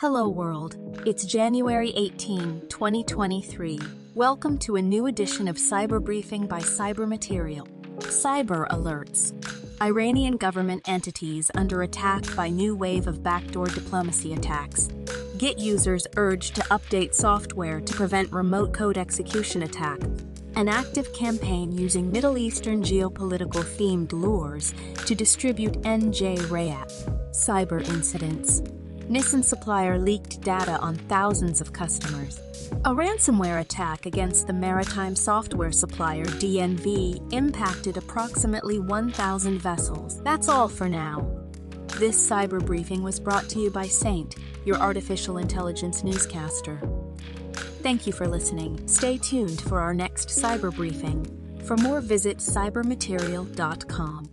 Hello, world. It's January 18, 2023. Welcome to a new edition of Cyber Briefing by Cybermaterial. Cyber Alerts. Iranian government entities under attack by new wave of backdoor diplomacy attacks. Git users urged to update software to prevent remote code execution attack. An active campaign using Middle Eastern geopolitical themed lures to distribute NJ Rayat. Cyber incidents. Nissan supplier leaked data on thousands of customers. A ransomware attack against the maritime software supplier DNV impacted approximately 1,000 vessels. That's all for now. This cyber briefing was brought to you by Saint, your artificial intelligence newscaster. Thank you for listening. Stay tuned for our next cyber briefing. For more, visit cybermaterial.com.